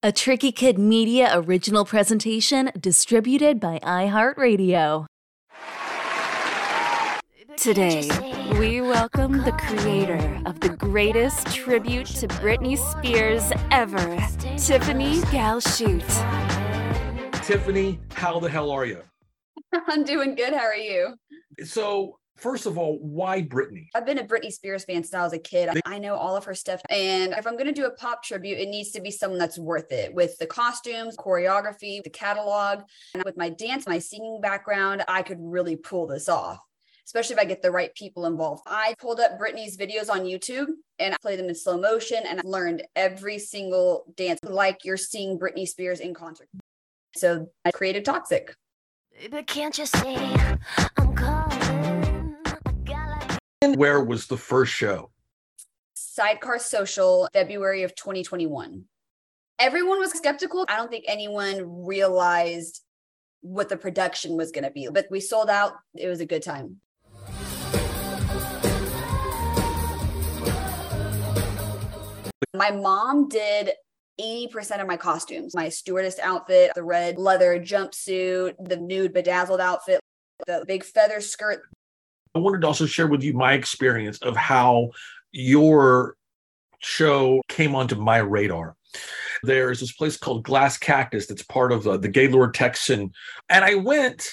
a Tricky Kid Media original presentation distributed by iHeartRadio. Today, we welcome the creator of the greatest tribute to Britney Spears ever, Tiffany Galchutt. Tiffany, how the hell are you? I'm doing good. How are you? So, first of all, why Britney? I've been a Britney Spears fan since I was a kid. I know all of her stuff. And if I'm going to do a pop tribute, it needs to be someone that's worth it with the costumes, choreography, the catalog. And with my dance, my singing background, I could really pull this off. Especially if I get the right people involved. I pulled up Britney's videos on YouTube and I played them in slow motion and I learned every single dance like you're seeing Britney Spears in concert. So I created Toxic. But can't you see I'm calling? I got like Where was the first show? Sidecar Social, February of 2021. Everyone was skeptical. I don't think anyone realized what the production was going to be, but we sold out. It was a good time. My mom did 80% of my costumes my stewardess outfit, the red leather jumpsuit, the nude bedazzled outfit, the big feather skirt. I wanted to also share with you my experience of how your show came onto my radar. There's this place called Glass Cactus that's part of uh, the Gaylord Texan. And I went,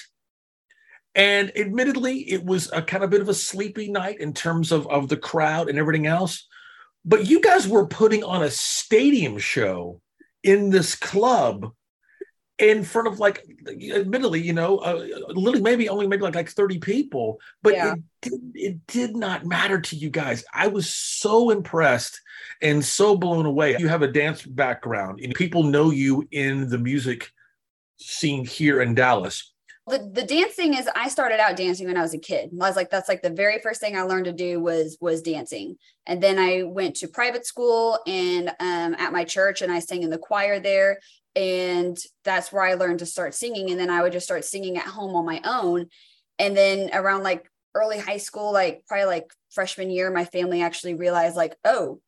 and admittedly, it was a kind of bit of a sleepy night in terms of, of the crowd and everything else. But you guys were putting on a stadium show in this club in front of like admittedly you know uh, literally maybe only maybe like like 30 people but Yeah. it did it did not matter to you guys i was so impressed and so blown away you have a dance background and people know you in the music scene here in dallas The, the dancing is I started out dancing when I was a kid. I was like, that's like the very first thing I learned to do was was dancing. And then I went to private school and um, at my church and I sang in the choir there. And that's where I learned to start singing. And then I would just start singing at home on my own. And then around like early high school, like probably like freshman year, my family actually realized like, oh,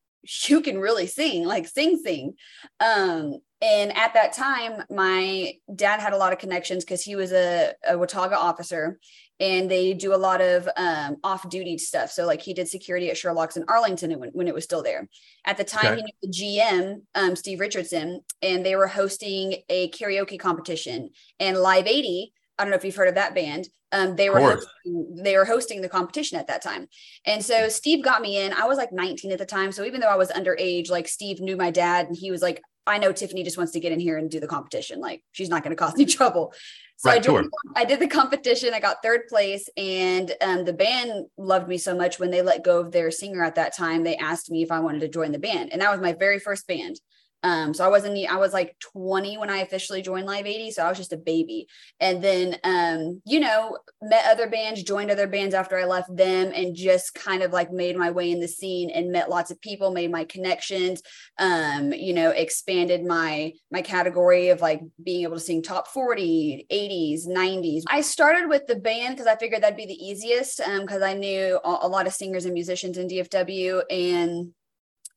you can really sing, like sing, sing. Um, and at that time, my dad had a lot of connections because he was a, a Watauga officer and they do a lot of um, off duty stuff. So, like, he did security at Sherlock's in Arlington when, when it was still there. At the time, Okay. he knew the GM, um, Steve Richardson, and they were hosting a karaoke competition. And Live 80, I don't know if you've heard of that band. Um, they were hosting, they were hosting the competition at that time. And so Steve got me in. I was like 19 at the time. So even though I was underage, like Steve knew my dad and he was like, I know Tiffany just wants to get in here and do the competition. Like she's not going to cause any trouble. So I, Right, joined, I did the competition. I got third place, and um, the band loved me so much. When they let go of their singer at that time, they asked me if I wanted to join the band, and that was my very first band. Um, so I wasn't, I was like 20 when I officially joined Live 80. So I was just a baby. And then, um, you know, met other bands, joined other bands after I left them and just kind of like made my way in the scene and met lots of people, made my connections, um, you know, expanded my, my category of like being able to sing top 40, 80s, 90s. I started with the band because I figured that'd be the easiest. Um, cause I knew a, a lot of singers and musicians in DFW and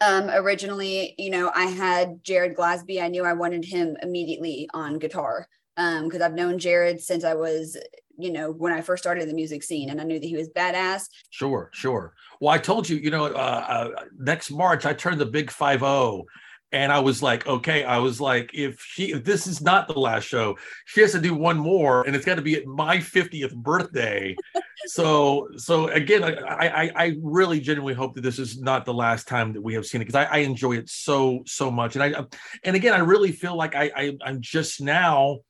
um, originally, you know, I had Jared Glasby. I knew I wanted him immediately on guitar because I've known Jared since I was, you know, when I first started the music scene, and I knew that he was badass. Sure, sure. Well, I told you, you know, uh, uh, next March I turned the big five zero, and I was like, okay, I was like, if she, if this is not the last show, she has to do one more, and it's got to be at my fiftieth birthday. so, so again, I, I, I really genuinely hope that this is not the last time that we have seen it because I, I enjoy it so, so much, and I, um, and again, I really feel like I, I I'm just now,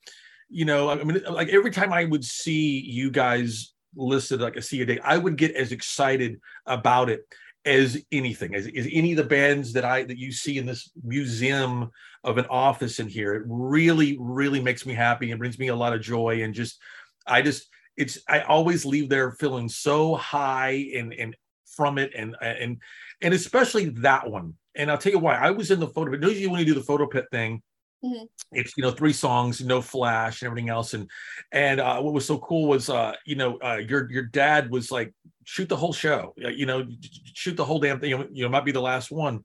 you know, I mean, like every time I would see you guys listed like a see a date, I would get as excited about it as anything, as, as any of the bands that I that you see in this museum of an office in here. It really, really makes me happy and brings me a lot of joy. And just I just it's I always leave there feeling so high and and from it and and and especially that one. And I'll tell you why. I was in the photo, but usually when you do the photo pit thing, Mhm. it's you know three songs, no flash and everything else. And and uh, what was so cool was uh, you know uh, your your dad was like shoot the whole show, you know, shoot the whole damn thing. You know, it might be the last one.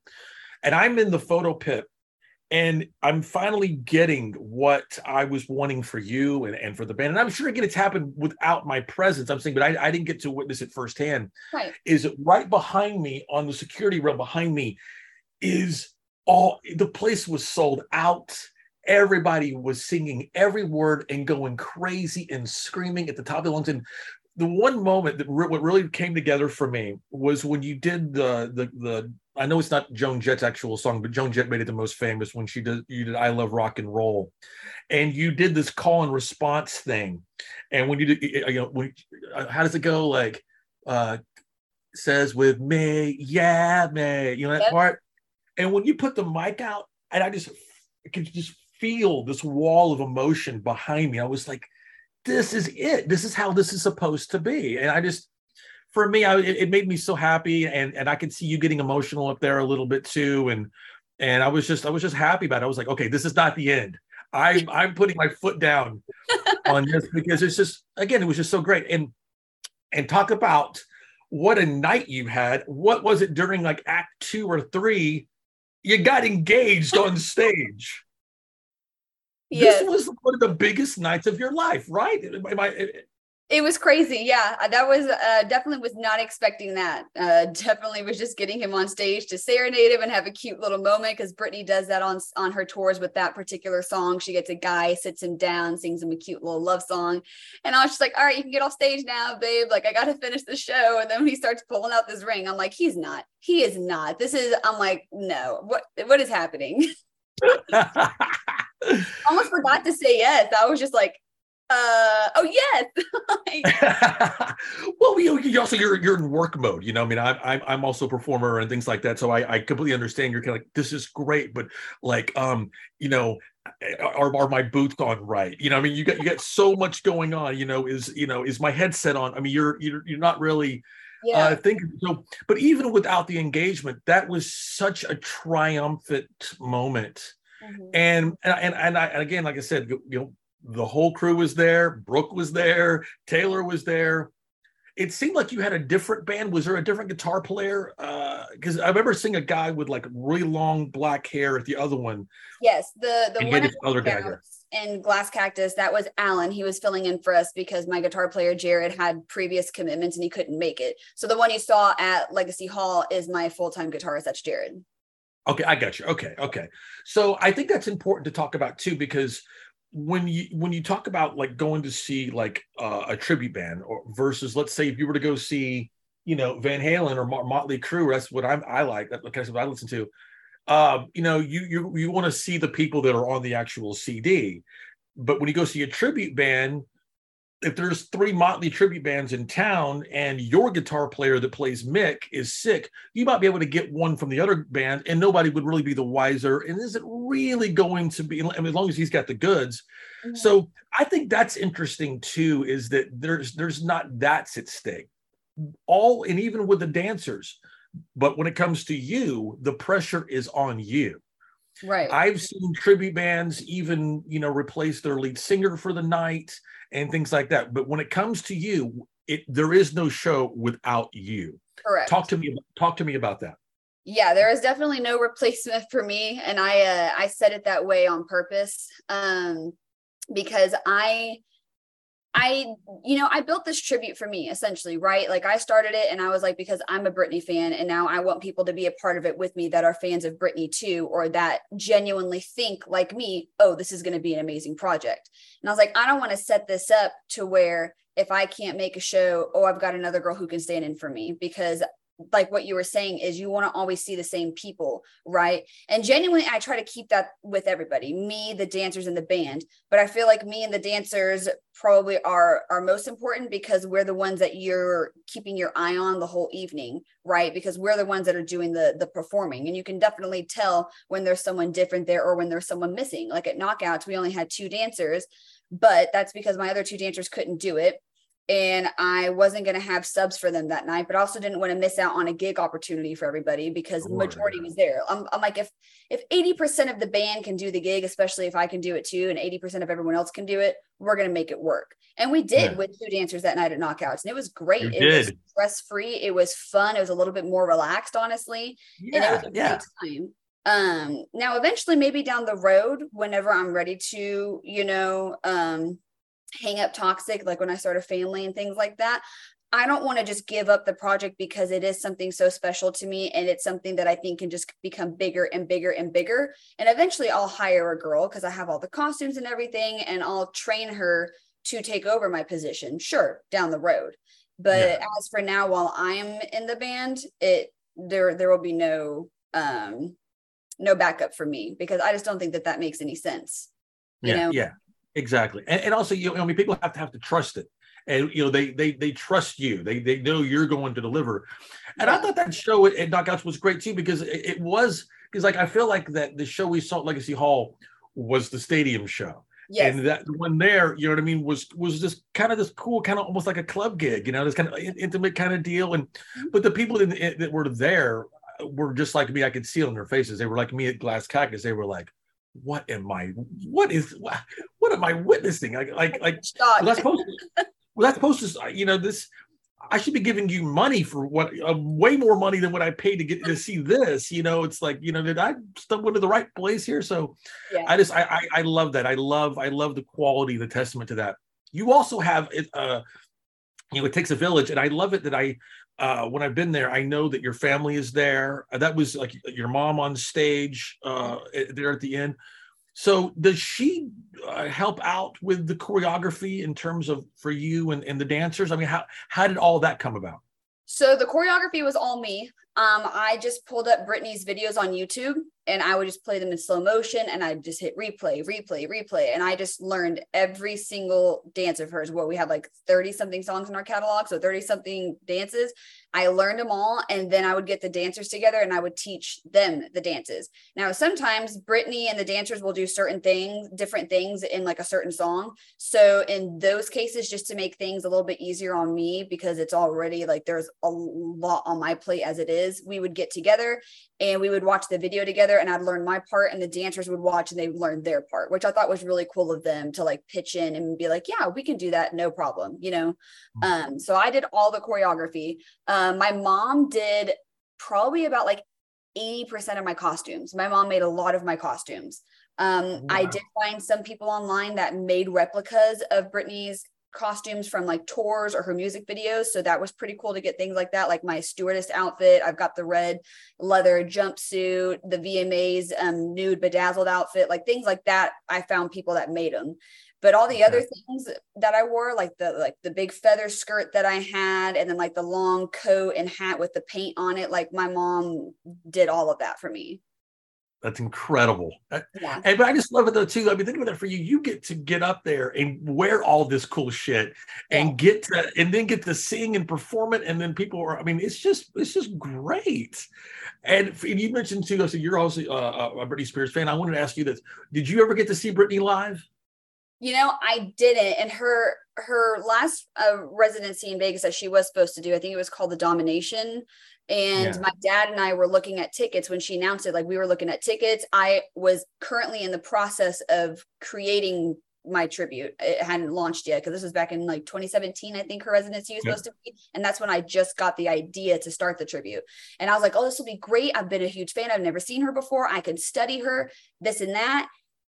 And I'm in the photo pit, and I'm finally getting what I was wanting for you and, and for the band. And I'm sure again it's happened without my presence. I'm saying, but I, I didn't get to witness it firsthand. Right. Is right behind me on the security rail behind me is all the place was sold out. Everybody was singing every word and going crazy and screaming at the top of their lungs. And the one moment that re- what really came together for me was when you did the the the I know it's not Joan Jett's actual song, but Joan Jett made it the most famous when she did you did I Love Rock and Roll, and you did this call and response thing, and when you did you know when uh, how does it go like uh says with me yeah me you know that Yep. part, and when you put the mic out and I just I could just feel this wall of emotion behind me, I was like this is it. This is how this is supposed to be. And I just, for me, I, it, it made me so happy, and and I could see you getting emotional up there a little bit too. And and I was just, I was just happy about it. I was like, okay, this is not the end. I'm I'm putting my foot down on this because it's just, again, it was just so great. And and talk about what a night you had. What was it during like Act Two or Three? You got engaged on stage. Yes. This was one of the biggest nights of your life, right? Am I- It was crazy. Yeah, Uh, that was uh, definitely was not expecting that. Uh, definitely was just getting him on stage to serenade him and have a cute little moment because Britney does that on on her tours with that particular song. She gets a guy, sits him down, sings him a cute little love song, and I was just like, "All right, you can get off stage now, babe. Like I got to finish the show." And then when he starts pulling out this ring, I'm like, "He's not. He is not. This is." I'm like, "No. What what is happening?" Almost forgot to say yes. I was just like, uh, "Oh yes." Well, you, you also you're you're in work mode. You know, I mean, I'm I'm I'm also a performer and things like that. So I I completely understand. You're kind of like this is great, but like um, you know, are are my boots on right? You know, I mean, you got you got so much going on. You know, is you know is my headset on? I mean, you're you're you're not really yeah. uh thinking so. But even without the engagement, that was such a triumphant moment. Mhm. and and and, and I and again, like I said, you know, the whole crew was there. Brooke was there. Taylor was there. It seemed like you had a different band. Was there a different guitar player? Uh, because I remember seeing a guy with like really long black hair at the other one. Yes, the the And one other guy in there. in Glass Cactus that was Alan. He was filling in for us because my guitar player Jared had previous commitments and he couldn't make it. So the one you saw at Legacy Hall is my full time guitarist. That's Jared. Okay, I got you. Okay, okay. So I think that's important to talk about too, because when you when you talk about like going to see like uh, a tribute band or versus let's say if you were to go see you know Van Halen or Motley Crue, that's what I'm I like. That's kind of what I listen to. Um, you know, you you you want to see the people that are on the actual CD, but when you go see a tribute band, if there's three Motley tribute bands in town and your guitar player that plays Mick is sick, you might be able to get one from the other band and nobody would really be the wiser. And is it really going to be, I mean, as long as he's got the goods. Mm-hmm. So I think that's interesting too, is that there's there's not that's at stake. All and even with the dancers, but when it comes to you, the pressure is on you. Right. I've seen tribute bands even, you know, replace their lead singer for the night and things like that. But when it comes to you, it there is no show without you. Correct. Talk to me. Talk to me about that. yeah there is definitely no replacement for me and i uh, i said it that way on purpose um because i i you know i built this tribute for me essentially right? Like i started it and i was like because i'm a britney fan and now i want people to be a part of it with me that are fans of britney too or that genuinely think like me oh this is going to be an amazing project. And i was like i don't want to set this up to where if i can't make a show oh i've got another girl who can stand in for me because like what you were saying is you want to always see the same people right? And genuinely i try to keep that with everybody me the dancers and the band. But i feel like me and the dancers probably are are most important because we're the ones that you're keeping your eye on the whole evening right? Because we're the ones that are doing the the performing. And you can definitely tell when there's someone different there or when there's someone missing. Like at knockouts we only had two dancers but that's because my other two dancers couldn't do it and I wasn't going to have subs for them that night, but also didn't want to miss out on a gig opportunity for everybody because the majority was there. I'm, I'm like, if if 80% of the band can do the gig, especially if I can do it too, and 80% of everyone else can do it, we're going to make it work. And we did Yeah. with two dancers that night at Knockouts, and it was great. You it was stress free. It was fun. It was a little bit more relaxed, honestly, and it was Yeah, a yeah. great time. Um, now eventually maybe down the road, whenever I'm ready to, you know, um hang up toxic, like when I start a family and things like that, I don't want to just give up the project because it is something so special to me and it's something that I think can just become bigger and bigger and bigger. And eventually I'll hire a girl because I have all the costumes and everything and I'll train her to take over my position. Sure, down the road. But Yeah. as for now while I'm in the band, it there there will be no um no backup for me because I just don't think that that makes any sense. You yeah, know? yeah, exactly. And, and also, you know, I mean, people have to have to trust it, and you know, they they they trust you. They they know you're going to deliver. And I thought that show at, at Knockouts was great too because it, it was because like I feel like that the show we saw at Legacy Hall was the stadium show. Yes. And that one there, you know what I mean, was was just kind of this cool, kind of almost like a club gig, you know, this kind of intimate kind of deal. And Mm-hmm. but the people in, in- that were there were just like me. I could see it on their faces. They were like me at Glass Cactus. They were like, "What am I? What is? What, am I witnessing? Like, like, like well, that's supposed. To, well, that's supposed to. You know, this. I should be giving you money for what? Uh, way more money than what I paid to get to see this. You know, it's like, you know, did I stumble into the right place here? So, Yeah. I just, I, I, I love that. I love, I love the quality, the testament to that. You also have it. Uh, you know, it takes a village, and I love it that I. Uh, when I've been there, I know that your family is there. Uh, That was like your mom on stage uh, there at the end. So does she uh, help out with the choreography in terms of for you and, and the dancers? I mean, how how did all that come about? So the choreography was all me. Um, I just pulled up Britney's videos on YouTube and I would just play them in slow motion and I'd just hit replay, replay, replay. And I just learned every single dance of hers. What we had like 30 something songs in our catalog, so 30 something dances. I learned them all and then I would get the dancers together and I would teach them the dances. Now, sometimes Britney and the dancers will do certain things, different things in like a certain song. So in those cases, just to make things a little bit easier on me because it's already like there's a lot on my plate as it is, we would get together and we would watch the video together and I'd learn my part and the dancers would watch and they would learn their part, which I thought was really cool of them to like pitch in and be like, yeah, we can do that. No problem. You know? Um, so I did all the choreography. Um, my mom did probably about like 80% of my costumes. My mom made a lot of my costumes. Um, I did find some people online that made replicas of Britney's costumes from like tours or her music videos. So that was pretty cool to get things like that, like my stewardess outfit. I've got the red leather jumpsuit, the VMA's um, nude bedazzled outfit, like things like that. I found people that made them. But all the other things that I wore, like the like the big feather skirt that I had, and then like the long coat and hat with the paint on it, like my mom did all of that for me. That's incredible. Uh, Yeah. And but I just love it though too. I mean, think about that for you. You get to get up there and wear all this cool shit, and Yeah. get to and then get to sing and perform it, and then people are. I mean, it's just it's just great. And, and you mentioned too. So you're also uh, a Britney Spears fan. I wanted to ask you this: Did you ever get to see Britney live? You know, I didn't. And her her last uh, residency in Vegas that she was supposed to do, I think it was called the Domination. And Yeah. my dad and I were looking at tickets when she announced it. Like we were looking at tickets. I was currently in the process of creating my tribute. It hadn't launched yet because this was back in like 2017. I think her residency was Yep. supposed to be, and that's when I just got the idea to start the tribute. And I was like, "Oh, this will be great! I've been a huge fan. I've never seen her before. I can study her, this and that."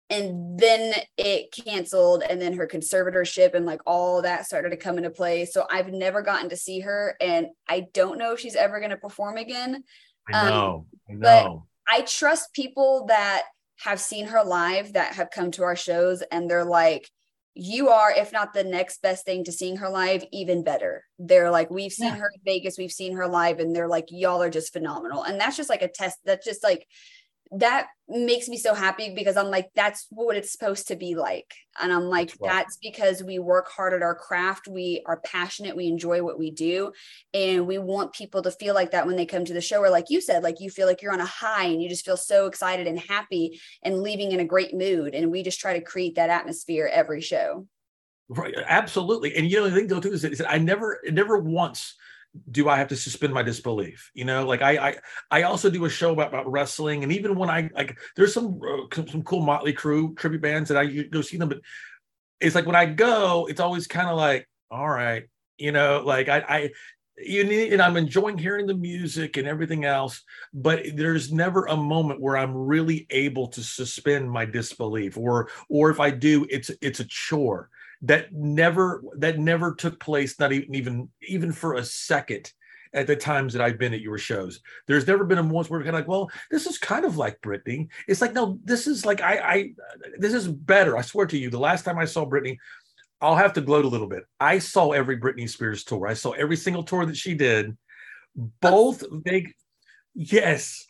And then it canceled and then her conservatorship and like all that started to come into play so i've never gotten to see her and i don't know if she's ever going to perform again I Um, know. But- i trust people that have seen her live that have come to our shows and they're like you are if not the next best thing to seeing her live even better they're like we've seen Yeah. her in vegas we've seen her live and they're like y'all are just phenomenal and that's just like a test that's just like that makes me so happy because I'm like, that's what it's supposed to be like. And I'm like, That's because we work hard at our craft. We are passionate. We enjoy what we do. And we want people to feel like that when they come to the show. Or like you said, like you feel like you're on a high and you just feel so excited and happy and leaving in a great mood. And we just try to create that atmosphere every show. Right, absolutely. And you know, the thing though too is that, is that I never, never once do I have to suspend my disbelief. You know, like I, I, I also do a show about, about wrestling, and even when I like, there's some uh, some cool Motley Crue tribute bands that I go see them, but it's like when I go, it's always kind of like, all right, you know, like I, I, you need, and I'm enjoying hearing the music and everything else, but there's never a moment where I'm really able to suspend my disbelief, or or if I do, it's it's a chore that never that never took place, not even even even for a second at the times that I've been at your shows. There's never been a moment where we're kind of like, well, this is kind of like Britney. It's like, no, this is like I I this is better. I swear to you, the last time I saw Britney, I'll have to gloat a little bit. I saw every Britney Spears tour. I saw every single tour that she did. Both big, yes,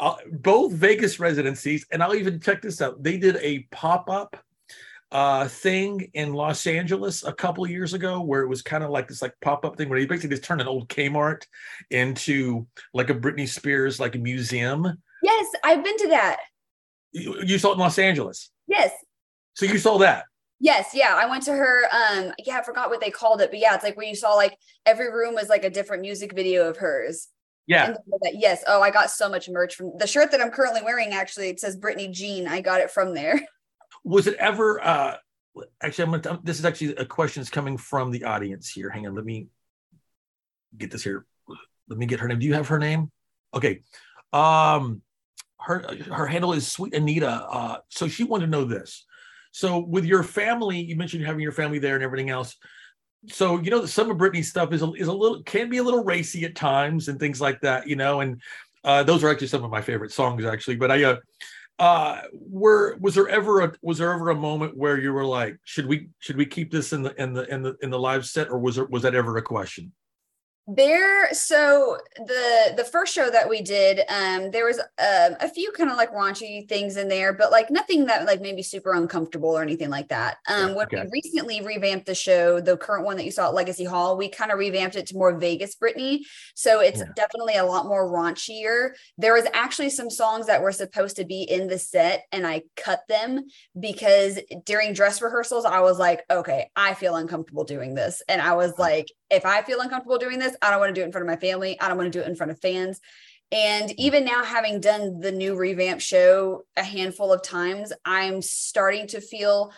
uh, both Vegas residencies, and I'll even check this out. They did a pop up uh, thing in Los Angeles a couple years ago where it was kind of like this like pop up thing where they basically just turned an old Kmart into like a Britney Spears like a museum. Yes, I've been to that. You, you saw it in Los Angeles, Yes. so you saw that. Yes, yeah. I went to her um yeah, I forgot what they called it, but yeah, it's like where you saw like every room was like a different music video of hers. Yeah, that, yes. Oh, I got so much merch from the shirt that I'm currently wearing actually it says Britney Jean. I got it from there. was it ever uh actually i'm gonna this is actually a question that's coming from the audience here. Hang on let me get this here. Let me get her name. Do you have her name? Okay. Um her her handle is sweet anita. Uh so she wanted to know this. So with your family you mentioned having your family there and everything else. So you know some of Britney's stuff is a, is a little can be a little racy at times and things like that you know and uh those are actually some of my favorite songs actually. But i uh uh were was there ever a was there ever a moment where you were like should we should we keep this in the in the in the in the live set or was there was that ever a question There, so the the first show that we did, um, there was um a few kind of like raunchy things in there, but like nothing that like made me super uncomfortable or anything like that. Um, Yeah, when okay. we recently revamped the show, the current one that you saw at Legacy Hall, we kind of revamped it to more Vegas britney so it's Yeah. definitely a lot more raunchier. There was actually some songs that were supposed to be in the set, and I cut them because during dress rehearsals, I was like, okay, I feel uncomfortable doing this, and I was like, if I feel uncomfortable doing this, I don't want to do it in front of my family. I don't want to do it in front of fans. And even now, having done the new revamp show a handful of times, I'm starting to feel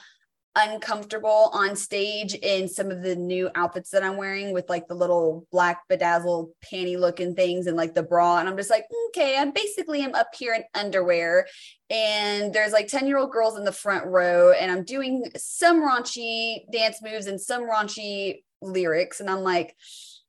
uncomfortable on stage in some of the new outfits that I'm wearing with like the little black bedazzled panty looking things and like the bra. And I'm just like, okay, I'm basically I'm up here in underwear. And there's like 10 year old girls in the front row, and I'm doing some raunchy dance moves and some raunchy lyrics. And I'm like,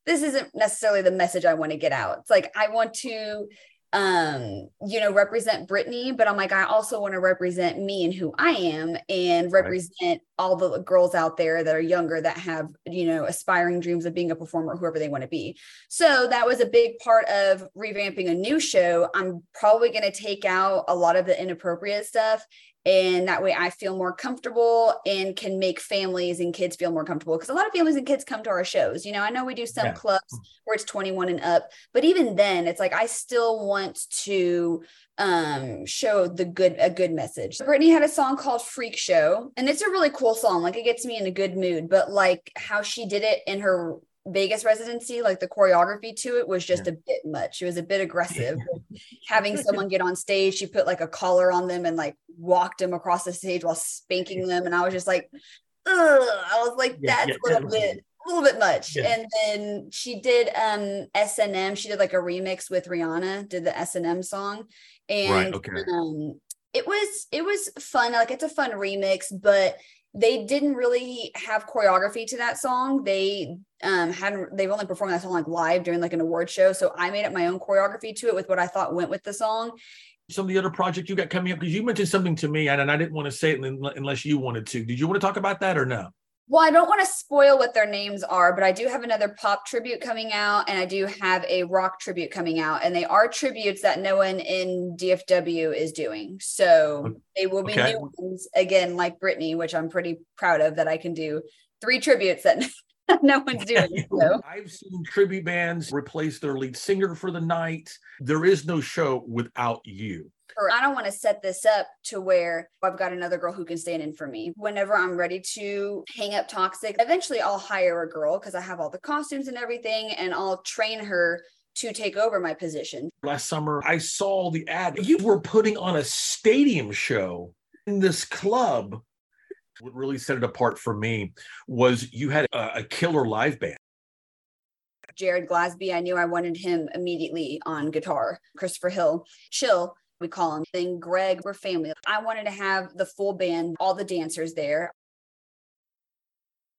this isn't necessarily the message I want to get out. It's like I want to um you know represent Britney but I'm like I also want to represent me and who I am and Right. represent all the girls out there that are younger that have you know aspiring dreams of being a performer whoever they want to be. So that was a big part of revamping a new show. I'm probably going to take out a lot of the inappropriate stuff and that way I feel more comfortable and can make families and kids feel more comfortable because a lot of families and kids come to our shows. You know, I know we do some Yeah. clubs where it's 21 and up, but even then it's like I still want to um show the good a good message. Britney had a song called Freak Show and it's a really cool song. Like it gets me in a good mood, but like how she did it in her Vegas residency, like the choreography to it was just a bit much. It was a bit aggressive. Having someone get on stage, she put like a collar on them and like walked them across the stage while spanking them. And I was just like, Ugh. I was like, Yeah, that's yeah, a little bit, a little bit much. Yeah. And then she did um S and M. She did like a remix with Rihanna, did the S and M song, and okay. um, it was it was fun. Like it's a fun remix, but they didn't really have choreography to that song. They um hadn't they've only performed that song like live during like an award show. So I made up my own choreography to it with what I thought went with the song. some of the other project you got coming up because you mentioned something to me and, and I didn't want to say it unless you wanted to. Did you want to talk about that or no? Well, I don't want to spoil what their names are, but I do have another pop tribute coming out, and I do have a rock tribute coming out, and they are tributes that no one in DFW is doing. So mm, they will be Okay. new ones again, like Britney, which I'm pretty proud of that I can do three tributes that no one's doing. So I've seen tribute bands replace their lead singer for the night. There is no show without you. Or I don't want to set this up to where I've got another girl who can stand in for me. Whenever I'm ready to hang up toxic, eventually I'll hire a girl because I have all the costumes and everything, and I'll train her to take over my position. Last summer, I saw the ad. You were putting on a stadium show in this club. What really set it apart for me was you had a, a killer live band. Jared Glasby, I knew I wanted him immediately on guitar. Christopher Hill, Chill, we call him. Then Greg, we're family. I wanted to have the full band, all the dancers there.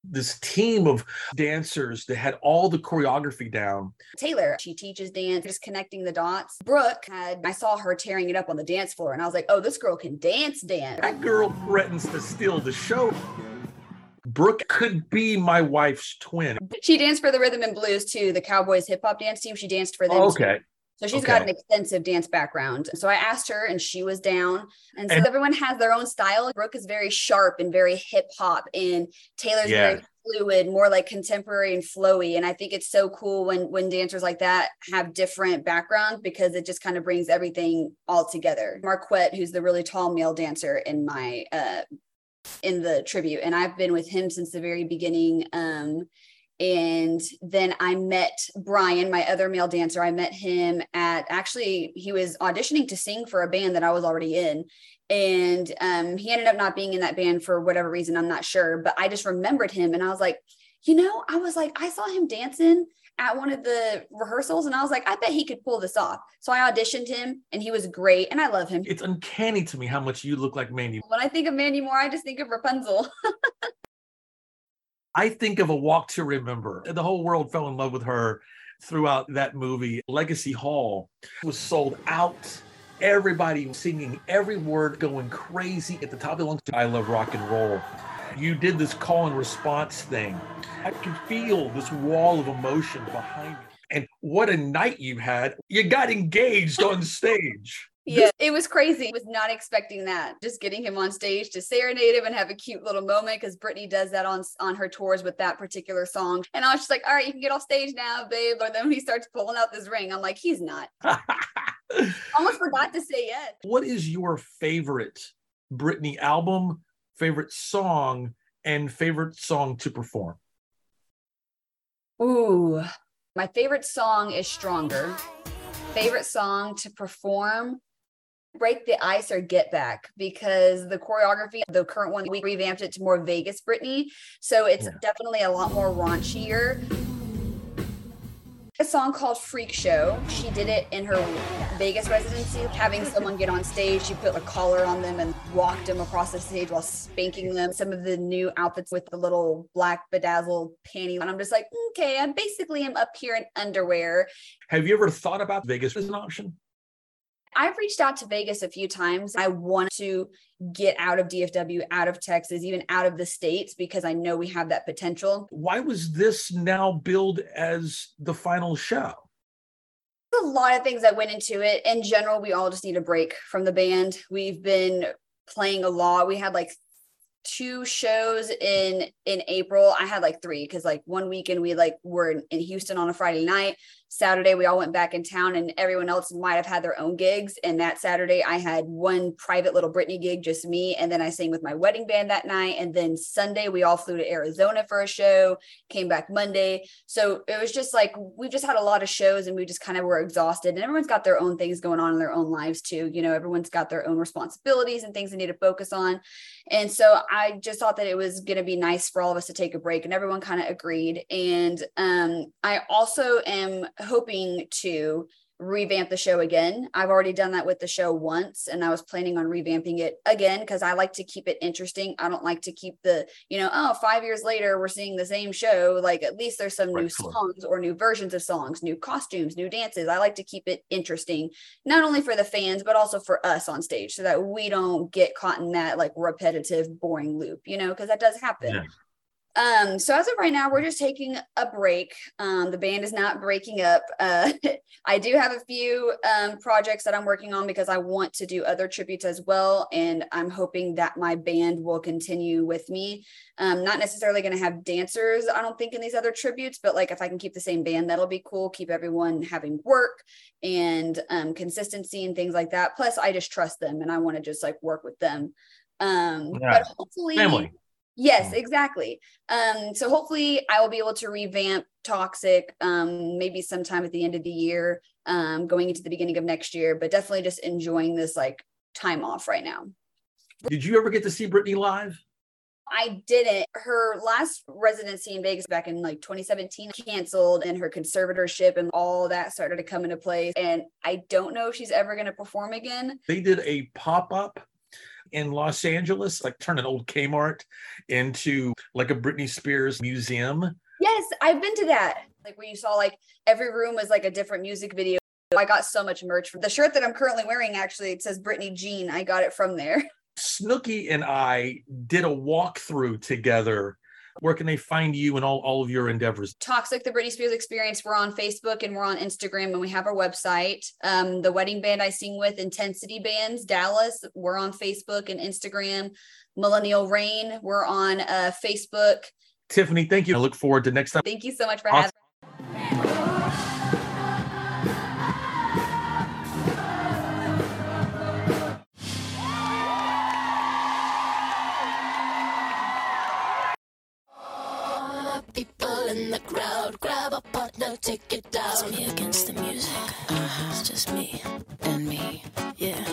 This team of dancers that had all the choreography down. Taylor, she teaches dance, just connecting the dots. Brooke had, I saw her tearing it up on the dance floor, and I was like, oh, this girl can dance, dance. That girl threatens to steal the show. Brooke could be my wife's twin. She danced for the rhythm and blues too, the Cowboys hip hop dance team. She danced for them. too. Okay. So she's got an extensive dance background. So I asked her and she was down. And so And- everyone has their own style. Brooke is very sharp and very hip hop and Taylor's Yeah. very fluid, more like contemporary and flowy. And I think it's so cool when when dancers like that have different backgrounds because it just kind of brings everything all together. Marquette, who's the really tall male dancer in my uh in the tribute and I've been with him since the very beginning um and then I met Brian, my other male dancer. I met him at actually, he was auditioning to sing for a band that I was already in. And um, he ended up not being in that band for whatever reason, I'm not sure. But I just remembered him and I was like, you know, I was like, I saw him dancing at one of the rehearsals and I was like, I bet he could pull this off. So I auditioned him and he was great and I love him. It's uncanny to me how much you look like Mandy. When I think of Mandy Moore, I just think of Rapunzel. I think of a walk to remember. The whole world fell in love with her throughout that movie. Legacy Hall was sold out. Everybody was singing every word, going crazy at the top of the lungs. I love rock and roll. You did this call and response thing. I could feel this wall of emotion behind you. And what a night you had. You got engaged on stage. Yeah, it was crazy. I was not expecting that. Just getting him on stage to serenade him and have a cute little moment because Britney does that on on her tours with that particular song. And I was just like, all right, you can get off stage now, babe. But then when he starts pulling out this ring, I'm like, he's not. Almost forgot to say yes. what is your favorite Britney album, favorite song, and favorite song to perform? Ooh, my favorite song is Stronger. Favorite song to perform. Break the Ice or Get Back because the choreography, the current one, we revamped it to more Vegas Britney. So it's Yeah. definitely a lot more raunchier. A song called Freak Show. She did it in her Vegas residency, having someone get on stage. She put a collar on them and walked them across the stage while spanking them. Some of the new outfits with the little black bedazzled panty. And I'm just like, okay, I basically am up here in underwear. Have you ever thought about Vegas as an option? I've reached out to Vegas a few times. I want to get out of DFW, out of Texas, even out of the States because I know we have that potential. Why was this now billed as the final show? A lot of things that went into it. In general, we all just need a break from the band. We've been playing a lot. We had like two shows in in April. I had like three because like one weekend we like were in, Houston on a Friday night. Saturday we all went back in town and everyone else might have had their own gigs. And that Saturday I had one private little Britney gig, just me. And then I sang with my wedding band that night. And then Sunday we all flew to Arizona for a show, came back Monday. So it was just like we just had a lot of shows and we just kind of were exhausted. And everyone's got their own things going on in their own lives too. You know, everyone's got their own responsibilities and things they need to focus on. And so I just thought that it was going to be nice for all of us to take a break, and everyone kind of agreed. And um, I also am hoping to revamp the show again. I've already done that with the show once, and I was planning on revamping it again because I like to keep it interesting. I don't like to keep the, you know, oh, five years later, we're seeing the same show. Like at least there's some new Right, sure. songs or new versions of songs, new costumes, new dances. I like to keep it interesting not only for the fans but also for us on stage so that we don't get caught in that like repetitive boring loop you know because that does happen Yeah. Um so as of right now we're just taking a break um the band is not breaking up uh i do have a few um projects that i'm working on because i want to do other tributes as well and i'm hoping that my band will continue with me um not necessarily going to have dancers i don't think in these other tributes but like if i can keep the same band that'll be cool keep everyone having work and um, consistency and things like that. Plus, I just trust them and I want to just like work with them. Um, Yeah. But hopefully, Family. Yes, Mm. exactly. Um, so hopefully, I will be able to revamp Toxic um, maybe sometime at the end of the year, um, going into the beginning of next year. But definitely just enjoying this like time off right now. Did you ever get to see Britney live? I didn't. Her last residency in Vegas back in like 2017 canceled and her conservatorship and all that started to come into place. And I don't know if she's ever going to perform again. They did a pop up in Los Angeles, like turn an old Kmart into like a Britney Spears museum. Yes, I've been to that. Like where you saw like every room was like a different music video. I got so much merch from the shirt that I'm currently wearing. Actually, it says Britney Jean. I got it from there. Snooki and I did a walkthrough together. Where can they find you and all, all of your endeavors? Toxic, the Britney Spears Experience. We're on Facebook and we're on Instagram and we have our website. Um, the wedding band I sing with, Intensity Bands, Dallas. We're on Facebook and Instagram. Millennial Rain. We're on uh, Facebook. Tiffany, thank you. I look forward to next time. Thank you so much for Awesome. having Take it down. It's me against the music. Uh-huh. It's just me and me. Yeah.